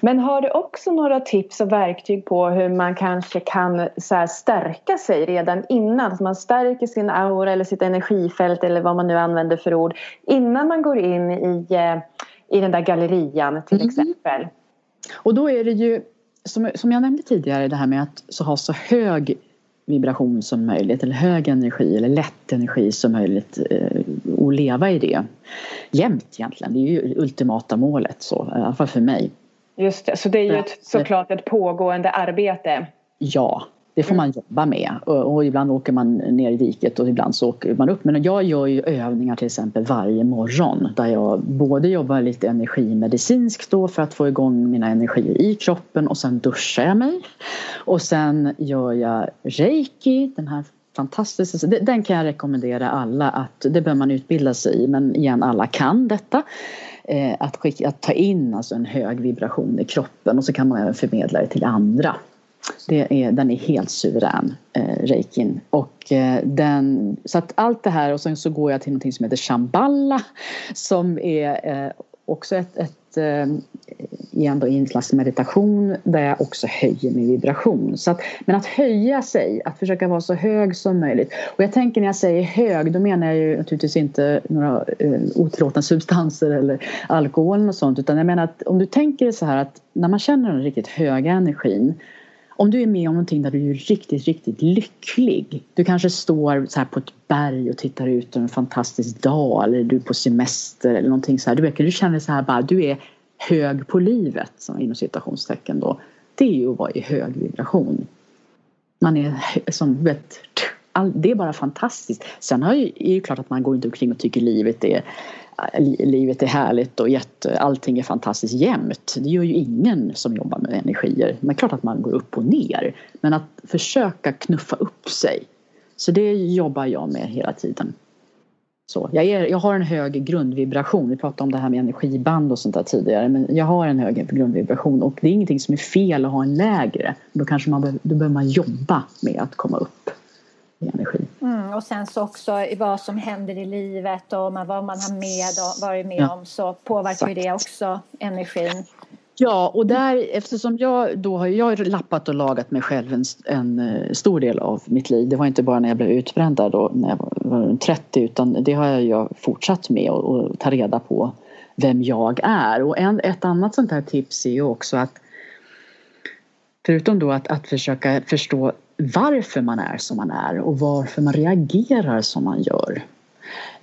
Men har du också några tips och verktyg på hur man kanske kan så stärka sig redan innan? Att man stärker sin aura eller sitt energifält eller vad man nu använder för ord innan man går in i, eh, i den där gallerian till mm. exempel. Och då är det ju som, som jag nämnde tidigare det här med att så ha så hög vibration som möjligt eller hög energi eller lätt energi som möjligt eh, och leva i det jämt egentligen. Det är ju ultimata målet så, i alla fall för mig. Just det, så det är ju ett, såklart ett pågående arbete. Ja, det får man jobba med och, och, ibland åker man ner i diket och ibland så åker man upp. Men jag gör ju övningar till exempel varje morgon där jag både jobbar lite energimedicinskt då för att få igång mina energier i kroppen och sen duschar jag mig. Och sen gör jag reiki, den här fantastiska, den kan jag rekommendera alla att det bör man utbilda sig i men igen alla kan detta. Eh, att, skicka, att ta in alltså en hög vibration i kroppen och så kan man även förmedla det till andra. Det är, den är helt suverän, eh, reikin. Och, eh, den, så att allt det här och sen så går jag till något som heter shamballa som är eh, också ett, ett eh, igen då en slags meditation där jag också höjer min vibration. Så att, men att höja sig, att försöka vara så hög som möjligt. Och jag tänker när jag säger hög då menar jag ju naturligtvis inte några eh, otillåtna substanser eller alkohol och sånt utan jag menar att om du tänker så här att när man känner den riktigt höga energin om du är med om någonting där du är riktigt, riktigt lycklig. Du kanske står så här på ett berg och tittar ut över en fantastisk dag eller du är på semester eller någonting så här. Du, du känner så här bara, du är hög på livet, som inom citationstecken då. Det är ju att vara i hög vibration. Man är som, vet, all, det är bara fantastiskt. Sen är det ju klart att man går inte omkring och tycker livet är livet är härligt och jätte, allting är fantastiskt jämnt. Det gör ju ingen som jobbar med energier. Men klart att man går upp och ner. Men att försöka knuffa upp sig. Så det jobbar jag med hela tiden. Så, jag, är, jag har en hög grundvibration. Vi pratade om det här med energiband och sånt där tidigare. Men jag har en hög grundvibration och det är ingenting som är fel att ha en lägre. Då kanske man då behöver man jobba med att komma upp i energi. Mm, och sen så också vad som händer i livet och vad man har med och varit med ja. om så påverkar ju det också energin. Ja, och där eftersom jag då har jag lappat och lagat mig själv en, en eh, stor del av mitt liv. Det var inte bara när jag blev utbränd där då när jag var 30 utan det har jag fortsatt med och, och ta reda på vem jag är. Och en, ett annat sånt här tips är ju också att förutom då att, att försöka förstå varför man är som man är och varför man reagerar som man gör.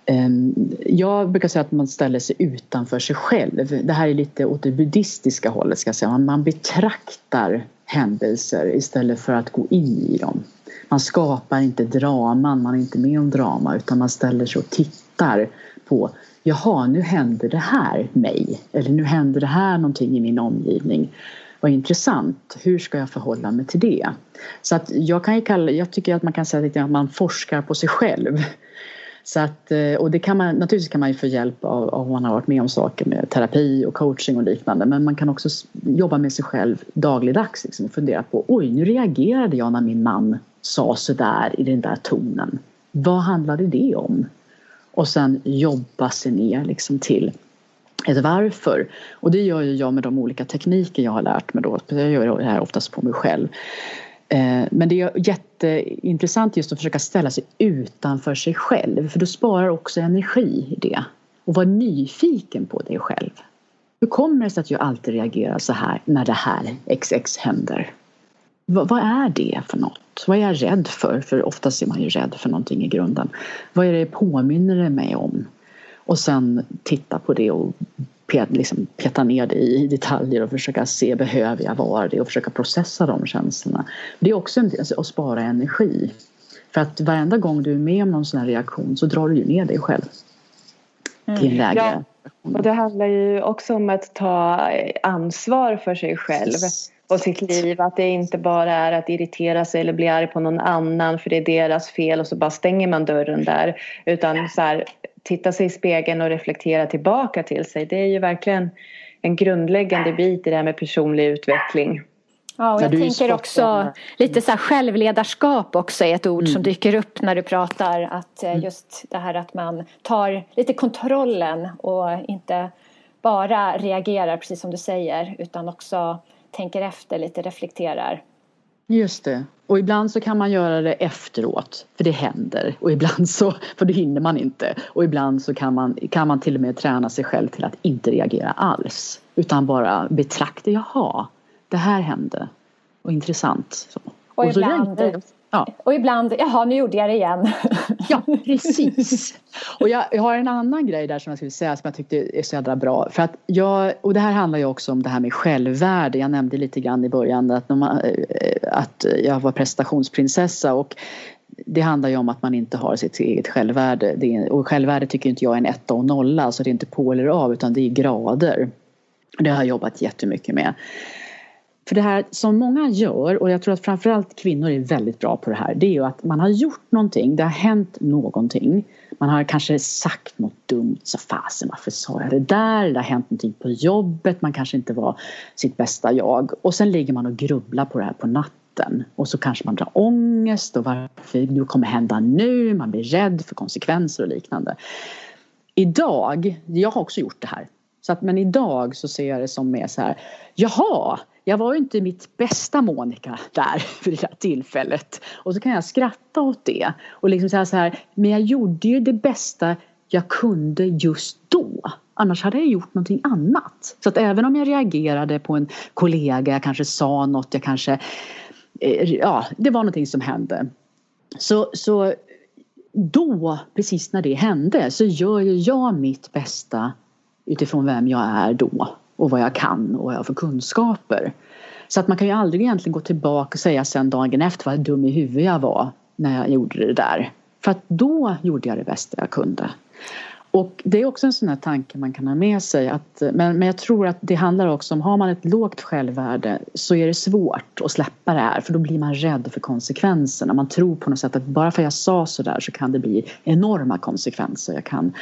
Ehm, jag brukar säga att man ställer sig utanför sig själv. Det här är lite åt det buddhistiska hållet ska jag säga. Man betraktar händelser istället för att gå in i dem. Man skapar inte draman, man är inte med om drama utan man ställer sig och tittar på Jaha, nu händer det här mig eller nu händer det här någonting i min omgivning. Vad intressant, hur ska jag förhålla mig till det? Så att jag, kan kalla, jag tycker att man kan säga att man forskar på sig själv. Så att, eh, och det kan man, naturligtvis kan man ju få hjälp av, av om man har varit med om saker med terapi och coaching och liknande men man kan också jobba med sig själv dagligdags liksom, och fundera på oj nu reagerade jag när min man sa sådär i den där tonen. Vad handlade det om? Och sen jobba sig ner liksom till ett varför. Och det gör ju jag med de olika tekniker jag har lärt mig då. Jag gör det här oftast på mig själv. Eh, men det är jätteintressant just att försöka ställa sig utanför sig själv för du sparar också energi i det. Och var nyfiken på dig själv. Hur kommer det sig att jag alltid reagerar så här när det här XX händer? Vad, vad är det för något? Vad är jag rädd för? För oftast är man ju rädd för någonting i grunden. Vad är det påminner det mig om? Och sen titta på det och liksom peta ner det i detaljer och försöka se behöver jag vara det och försöka processa de känslorna. Det är också en, att spara energi. För att varenda gång du är med om någon sån här reaktion så drar du ju ner dig själv. Till en lägre ja, och det handlar ju också om att ta ansvar för sig själv och sitt liv. Att det inte bara är att irritera sig eller bli arg på någon annan för det är deras fel och så bara stänger man dörren där. Utan så här, titta sig i spegeln och reflektera tillbaka till sig. Det är ju verkligen en grundläggande bit i det här med personlig utveckling. Ja, och jag tänker också lite så här självledarskap också är ett ord mm. som dyker upp när du pratar. Att eh, mm. just det här att man tar lite kontrollen och inte bara reagerar precis som du säger utan också tänker efter lite, reflekterar. Just det. Och ibland så kan man göra det efteråt, för det händer. Och ibland så, [LAUGHS] för det hinner man inte. Och ibland så kan man, kan man till och med träna sig själv till att inte reagera alls. Utan bara betrakta, jaha, det här hände. Och intressant. Så. Och, och ibland, Ja. Och ibland, jaha nu gjorde jag det igen. [LAUGHS] ja, precis. Och jag, jag, har en annan grej där som jag skulle säga som jag tyckte är så jävla bra. För att jag, och det här handlar ju också om det här med självvärde. Jag nämnde lite grann i början att, man, eh, att jag var prestationsprinsessa och det handlar ju om att man inte har sitt eget självvärde. Är, och självvärde tycker inte jag är en etta och nolla, alltså det är inte på eller av utan det är grader. Det har jag jobbat jättemycket med. För det här som många gör, och jag tror att framförallt kvinnor är väldigt bra på det här, det är ju att man har gjort någonting, det har hänt någonting. Man har kanske sagt något dumt, så fasen varför sa jag det där? Det har hänt någonting på jobbet, man kanske inte var sitt bästa jag. Och sen ligger man och grubblar på det här på natten. Och så kanske man drar ångest och varför det kommer hända nu, man blir rädd för konsekvenser och liknande. Idag, jag har också gjort det här, så att, men idag så ser jag det som mer så här, jaha, jag var ju inte mitt bästa Monica där [LAUGHS] vid det där tillfället. Och så kan jag skratta åt det och liksom säga så här, men jag gjorde ju det bästa jag kunde just då. Annars hade jag gjort någonting annat. Så att även om jag reagerade på en kollega, jag kanske sa något, jag kanske... Eh, ja, det var någonting som hände. Så, så då, precis när det hände, så gör ju jag mitt bästa utifrån vem jag är då och vad jag kan och vad jag har för kunskaper. Så att man kan ju aldrig egentligen gå tillbaka och säga sen dagen efter vad dum i huvudet jag var när jag gjorde det där. För att då gjorde jag det bästa jag kunde. Och det är också en sån här tanke man kan ha med sig. Att, men, men jag tror att det handlar också om, har man ett lågt självvärde så är det svårt att släppa det här för då blir man rädd för konsekvenserna. Man tror på något sätt att bara för att jag sa sådär så kan det bli enorma konsekvenser. Jag kan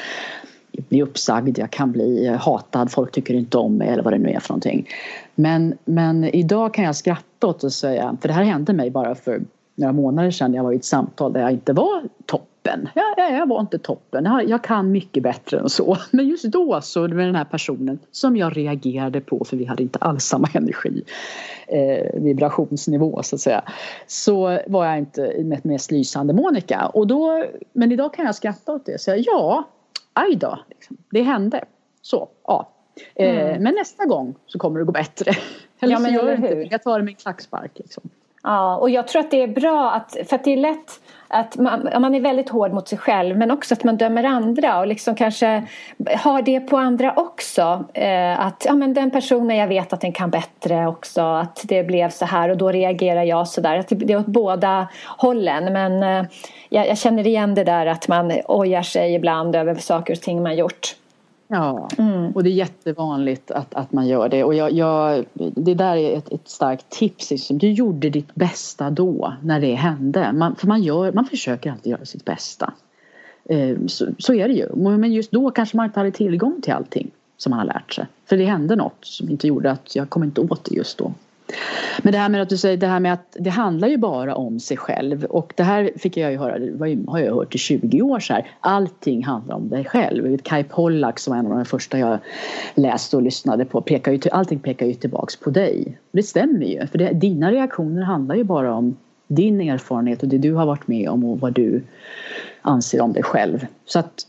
bli uppsagd, jag kan bli hatad, folk tycker inte om mig eller vad det nu är för någonting. Men, men idag kan jag skratta åt och säga, för det här hände mig bara för några månader sedan, jag var i ett samtal där jag inte var toppen. Jag, jag, jag var inte toppen, jag, jag, kan mycket bättre än så. [LAUGHS] Men just då så med den här personen som jag reagerade på för vi hade inte alls samma energi, eh, vibrationsnivå så att säga. Så var jag inte med mest lysande Monica. Och då, men idag kan jag skratta åt det och säga ja, aj då, liksom. det hände. Så, ja. Eh, mm. men nästa gång så kommer det gå bättre. [LAUGHS] Eller ja, men så gör det inte Jag tar det med en klackspark. Liksom. Ja, och jag tror att det är bra att, för att det är lätt att man, man är väldigt hård mot sig själv men också att man dömer andra och liksom kanske har det på andra också. Eh, att ja, men den personen jag vet att den kan bättre också, att det blev så här och då reagerar jag så där. Att det är åt båda hållen men eh, jag, jag, känner igen det där att man ojar sig ibland över saker och ting man gjort. Ja, mm. och det är jättevanligt att, att man gör det. Och jag, jag, det där är ett, ett starkt tips. Liksom. Du gjorde ditt bästa då, när det hände. Man, för man, gör, man försöker alltid göra sitt bästa. Eh, så, så, är det ju. Men just då kanske man inte hade tillgång till allting som man har lärt sig. För det hände något som inte gjorde att jag kom inte åt det just då. Men det här med att du säger det här med att det handlar ju bara om sig själv och det här fick jag ju höra, det har jag hört i 20 år så här. Allting handlar om dig själv. Kai Pollak som var en av de första jag läste och lyssnade på, pekar ju, allting pekar ju tillbaks på dig. Det stämmer ju, för det, dina reaktioner handlar ju bara om din erfarenhet och det du har varit med om och vad du anser om dig själv. Så att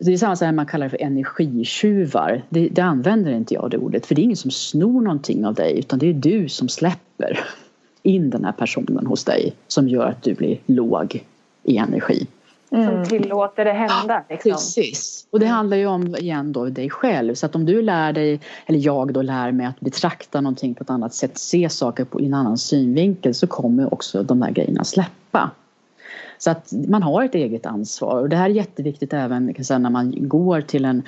det är samma sak man kallar det för energitjuvar. Det, det, använder inte jag det ordet för det är ingen som snor någonting av dig utan det är du som släpper in den här personen hos dig som gör att du blir låg i energi. Mm. Som tillåter det hända. Liksom. Precis. Och det handlar ju om igen då dig själv. Så att om du lär dig, eller jag då lär mig att betrakta någonting på ett annat sätt, se saker på, i en annan synvinkel så kommer också de där grejerna släppa. Så att man har ett eget ansvar och det här är jätteviktigt även kan säga, när man går till en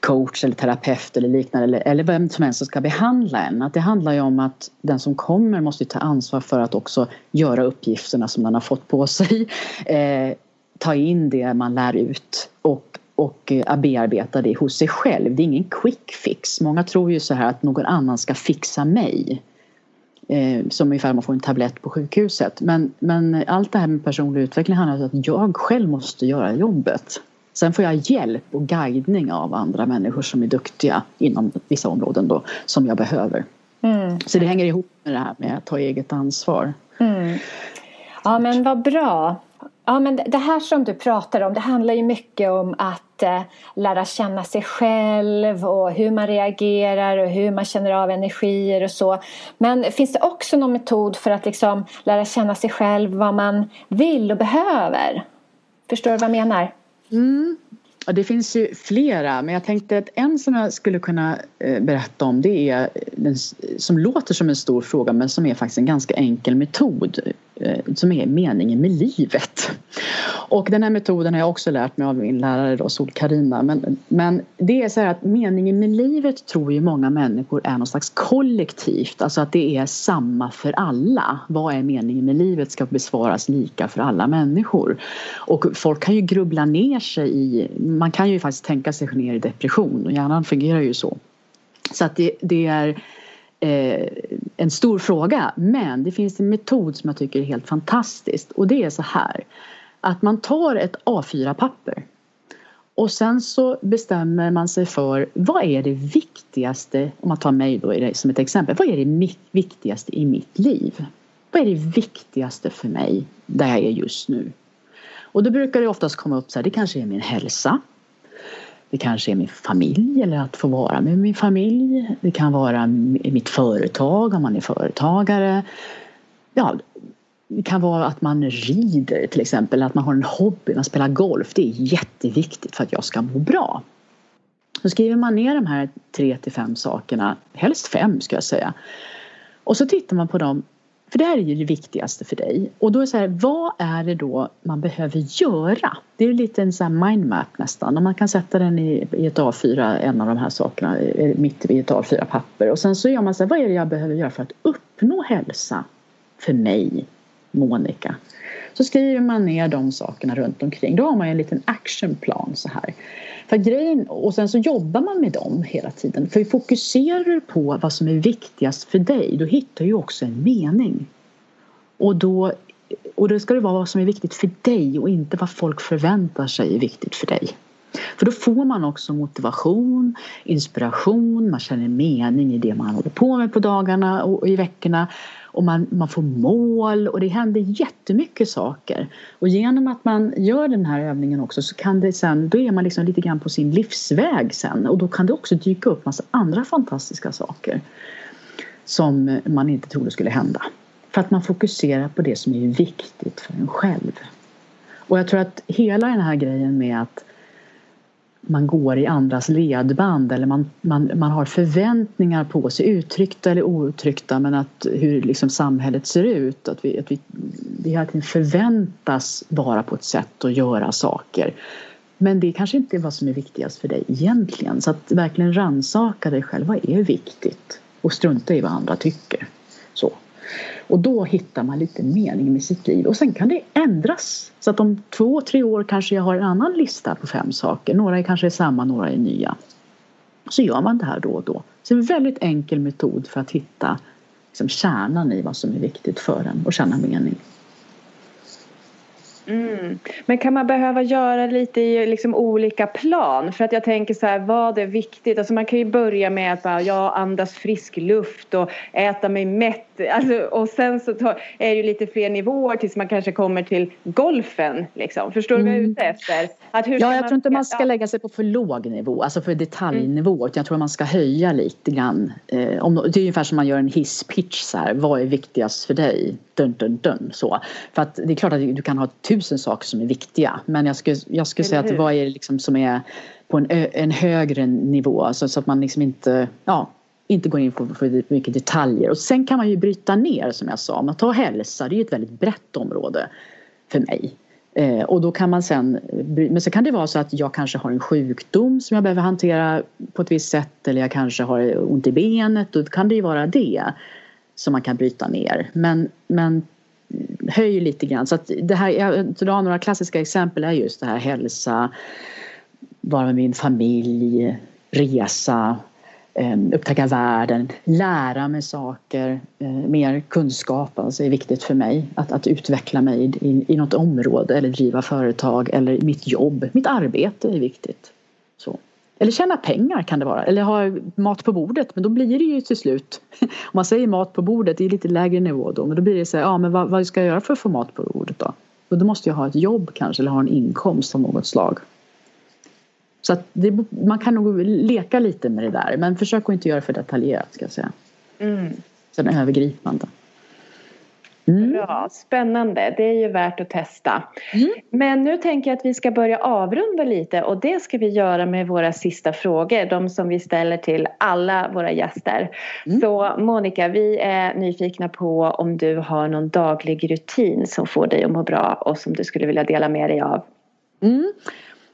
coach eller terapeut eller liknande eller, eller vem som helst som ska behandla en. Att det handlar ju om att den som kommer måste ta ansvar för att också göra uppgifterna som den har fått på sig. [LAUGHS] Eh, ta in det man lär ut och och eh, bearbeta det hos sig själv. Det är ingen quick fix. Många tror ju så här att någon annan ska fixa mig eh, som ungefär man får en tablett på sjukhuset. Men, men allt det här med personlig utveckling handlar om att jag själv måste göra jobbet. Sen får jag hjälp och guidning av andra människor som är duktiga inom vissa områden då, som jag behöver. Mm. Så det hänger ihop med det här med att ta eget ansvar. Mm. Ja men vad bra. Ja, men det här som du pratar om, det handlar ju mycket om att eh, lära känna sig själv och hur man reagerar och hur man känner av energier och så. Men finns det också någon metod för att liksom lära känna sig själv, vad man vill och behöver? Förstår du vad jag menar? Mm. Ja, det finns ju flera, men jag tänkte att en som jag skulle kunna eh, berätta om det är den som låter som en stor fråga men som är faktiskt en ganska enkel metod eh, som är meningen med livet. Och den här metoden har jag också lärt mig av min lärare då, sol Karina. Men, men det är så här att meningen med livet tror ju många människor är något slags kollektivt, alltså att det är samma för alla. Vad är meningen med livet ska besvaras lika för alla människor. Och folk kan ju grubbla ner sig i, man kan ju faktiskt tänka sig ner i depression och hjärnan fungerar ju så. Så att det, det är eh, en stor fråga. Men det finns en metod som jag tycker är helt fantastisk och det är så här att man tar ett A4-papper och sen så bestämmer man sig för vad är det viktigaste, om man tar mig då som ett exempel, vad är det viktigaste i mitt liv? Vad är det viktigaste för mig där jag är just nu? Och då brukar det oftast komma upp så här, det kanske är min hälsa. Det kanske är min familj eller att få vara med min familj. Det kan vara mitt företag om man är företagare. Ja, det kan vara att man rider till exempel, att man har en hobby, man spelar golf. Det är jätteviktigt för att jag ska må bra. Så skriver man ner de här tre till fem sakerna, helst fem ska jag säga. Och så tittar man på dem för det här är ju det viktigaste för dig. Och då är det så här, vad är det då man behöver göra? Det är lite en sån här mindmap nästan. Om man kan sätta den i, i ett A4, en av de här sakerna, mitt i ett A4-papper. Och sen så gör man så här, vad är det jag behöver göra för att uppnå hälsa för mig, Monica? Så skriver man ner de sakerna runt omkring. Då har man ju en liten actionplan så här. För grejen, och sen så jobbar man med dem hela tiden. För fokuserar du på vad som är viktigast för dig då hittar du också en mening. Och då, och då ska det vara vad som är viktigt för dig och inte vad folk förväntar sig är viktigt för dig. För då får man också motivation, inspiration, man känner mening i det man håller på med på dagarna och i veckorna och man, man får mål och det händer jättemycket saker. Och genom att man gör den här övningen också så kan det sen, då är man liksom lite grann på sin livsväg sen och då kan det också dyka upp massa andra fantastiska saker som man inte trodde skulle hända. För att man fokuserar på det som är viktigt för en själv. Och jag tror att hela den här grejen med att man går i andras ledband eller man, man, man har förväntningar på sig, uttryckta eller outtryckta men att hur liksom samhället ser ut. Att vi, att vi, vi hela tiden förväntas vara på ett sätt och göra saker. Men det kanske inte är vad som är viktigast för dig egentligen. Så att verkligen rannsaka dig själv. Vad är viktigt? Och strunta i vad andra tycker. Och då hittar man lite mening med sitt liv. Och sen kan det ändras. Så att om två, tre år kanske jag har en annan lista på fem saker. Några är kanske är samma, några är nya. Så gör man det här då och då. Så det är en väldigt enkel metod för att hitta liksom, kärnan i vad som är viktigt för en och känna mening. Mm. Men kan man behöva göra lite i liksom olika plan? För att jag tänker så här, vad är viktigt? Alltså man kan ju börja med att bara, ja, andas frisk luft och äta mig mätt. Alltså, och sen så tar, är det ju lite fler nivåer tills man kanske kommer till golfen. Liksom. Förstår du vad jag är ute mm. efter? Att hur ja, jag tror inte man ska lägga sig på för låg nivå, alltså för detaljnivå. Mm. Utan jag tror man ska höja lite grann. Eh, om, det är ungefär som man gör en hisspitch så här. Vad är viktigast för dig? Dun, dun, dun, så. För att det är klart att du kan ha tusen saker som är viktiga. Men jag skulle, jag skulle säga att vad är det liksom som är på en, en högre nivå. Alltså, så att man liksom inte, ja, inte går in på för mycket detaljer. Och sen kan man ju bryta ner som jag sa. Man tar hälsa, det är ju ett väldigt brett område för mig. Eh, och då kan man sen, men så kan det vara så att jag kanske har en sjukdom som jag behöver hantera på ett visst sätt eller jag kanske har ont i benet och då kan det ju vara det som man kan bryta ner. Men, men höj lite grann. Så att det här, jag drar några klassiska exempel är just det här hälsa, vara med min familj, resa, eh, upptäcka världen, lära mig saker, eh, mer kunskap alltså är viktigt för mig. Att, att utveckla mig i, i något område eller driva företag eller mitt jobb, mitt arbete är viktigt. Så. Eller tjäna pengar kan det vara. Eller ha mat på bordet. Men då blir det ju till slut. [LAUGHS] Om man säger mat på bordet, det är lite lägre nivå då. Men då blir det så här, ja men vad, vad ska jag göra för att få mat på bordet då? Och då måste jag ha ett jobb kanske eller ha en inkomst av något slag. Så att det, man kan nog leka lite med det där. Men försök att inte göra för detaljerat ska jag säga. Mm. Sen övergripande. Mm. Bra, spännande. Det är ju värt att testa. Mm. Men nu tänker jag att vi ska börja avrunda lite och det ska vi göra med våra sista frågor. De som vi ställer till alla våra gäster. Mm. Så Monica, vi är nyfikna på om du har någon daglig rutin som får dig att må bra och som du skulle vilja dela med dig av. Mm.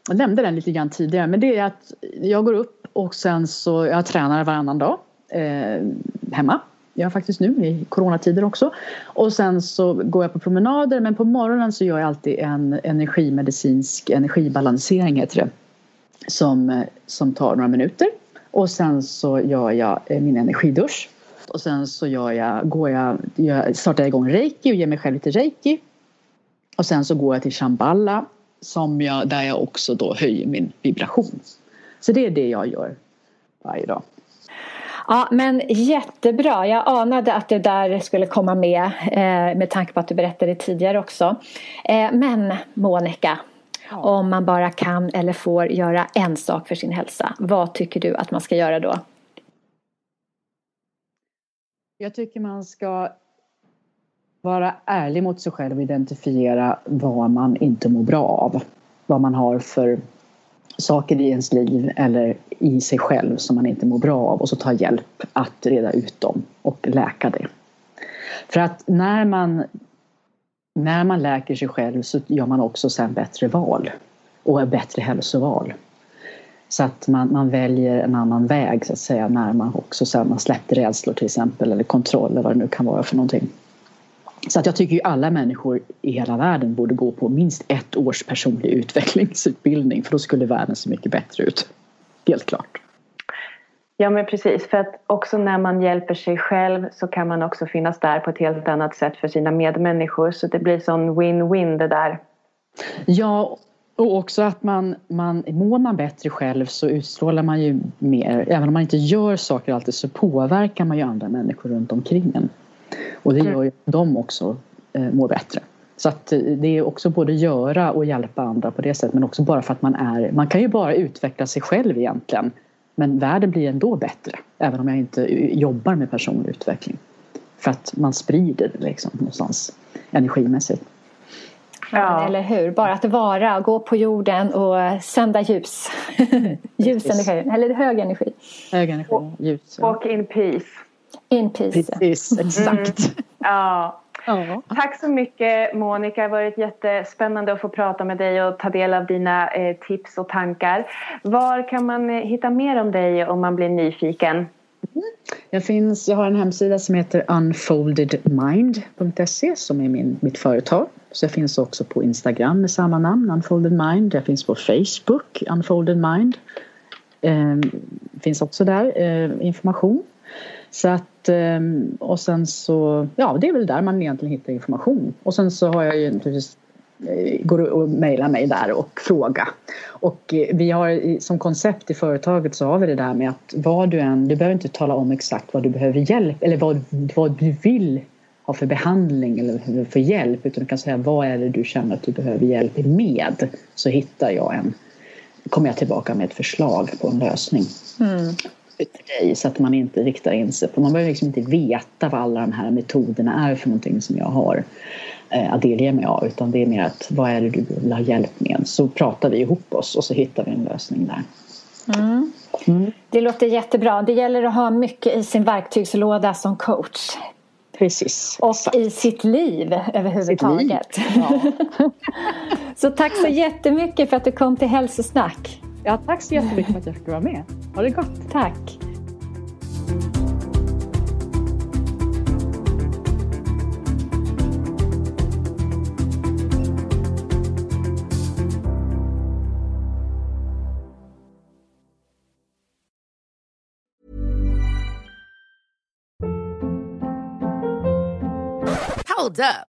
Jag nämnde den lite grann tidigare men det är att jag går upp och sen så jag tränar varannan dag eh, hemma gör jag faktiskt nu i coronatider också. Och sen så går jag på promenader men på morgonen så gör jag alltid en energimedicinsk energibalansering heter det. Som, som tar några minuter. Och sen så gör jag eh, min energidusch. Och sen så gör jag, går jag, jag startar jag igång reiki och ger mig själv lite reiki. Och sen så går jag till shamballa, som jag, där jag också då höjer min vibration. Så det är det jag gör varje dag. Ja, men jättebra. Jag anade att det där skulle komma med eh, med tanke på att du berättade tidigare också. Eh, men Monica, ja. om man bara kan eller får göra en sak för sin hälsa, vad tycker du att man ska göra då? Jag tycker man ska vara ärlig mot sig själv och identifiera vad man inte mår bra av. Vad man har för saker i ens liv eller i sig själv som man inte mår bra av och så ta hjälp att reda ut dem och läka det. För att när man, när man läker sig själv så gör man också sen bättre val och bättre hälsoval. Så att man, man väljer en annan väg så att säga när man också sen man släpper rädslor till exempel eller kontroll eller vad det nu kan vara för någonting. Så att jag tycker ju alla människor i hela världen borde gå på minst ett års personlig utvecklingsutbildning för då skulle världen se mycket bättre ut. Helt klart. Ja men precis, för att också när man hjälper sig själv så kan man också finnas där på ett helt annat sätt för sina medmänniskor så det blir sån win-win det där. Ja, och också att man, man, mår man bättre själv så utstrålar man ju mer. Även om man inte gör saker alltid så påverkar man ju andra människor runt omkring en. Och det mm. gör ju att de också eh, mår bättre. Så att eh, det är också både göra och hjälpa andra på det sättet men också bara för att man är, man kan ju bara utveckla sig själv egentligen. Men världen blir ändå bättre även om jag inte jobbar med personlig utveckling. för att man sprider det liksom någonstans energimässigt. Ja. Eller hur? Bara att vara, gå på jorden och sända ljus. [LAUGHS] ljus energi, eller hög energi. Hög energi, ljus. Ja. Walk in peace. In peace. Precis, exakt. Mm. Ja. ja. Tack så mycket Monica, det har varit jättespännande att få prata med dig och ta del av dina eh, tips och tankar. Var kan man eh, hitta mer om dig om man blir nyfiken? Jag, finns, jag har en hemsida som heter unfoldedmind.se som är min, mitt företag. Så jag finns också på Instagram med samma namn, Unfolded Mind. Jag finns på Facebook, Unfolded Mind. Eh, finns också där eh, information. Så att, ehm, och sen så, ja det är väl där man egentligen hittar information. Och sen så har jag ju naturligtvis eh, går och mejlar mig där och fråga. Och eh, vi har som koncept i företaget så har vi det där med att vad du än, du behöver inte tala om exakt vad du behöver hjälp eller vad, vad du vill ha för behandling eller för hjälp utan du kan säga vad är det du känner att du behöver hjälp med så hittar jag en, kommer jag tillbaka med ett förslag på en lösning. Mm. Dig, så att man inte riktar in sig på, man behöver liksom inte veta vad alla de här metoderna är för någonting som jag har Eh, att delge mig av utan det är mer att vad är det du vill ha hjälp med? Så pratar vi ihop oss och så hittar vi en lösning där. Mm. Mm. Det låter jättebra. Det gäller att ha mycket i sin verktygslåda som coach. Precis. Och exakt. i sitt liv överhuvudtaget. Sitt liv. Ja. [LAUGHS] så tack så jättemycket för att du kom till Hälsosnack. Ja, tack så jättemycket för att jag fick vara med. Ha det gott. Tack. Hold up.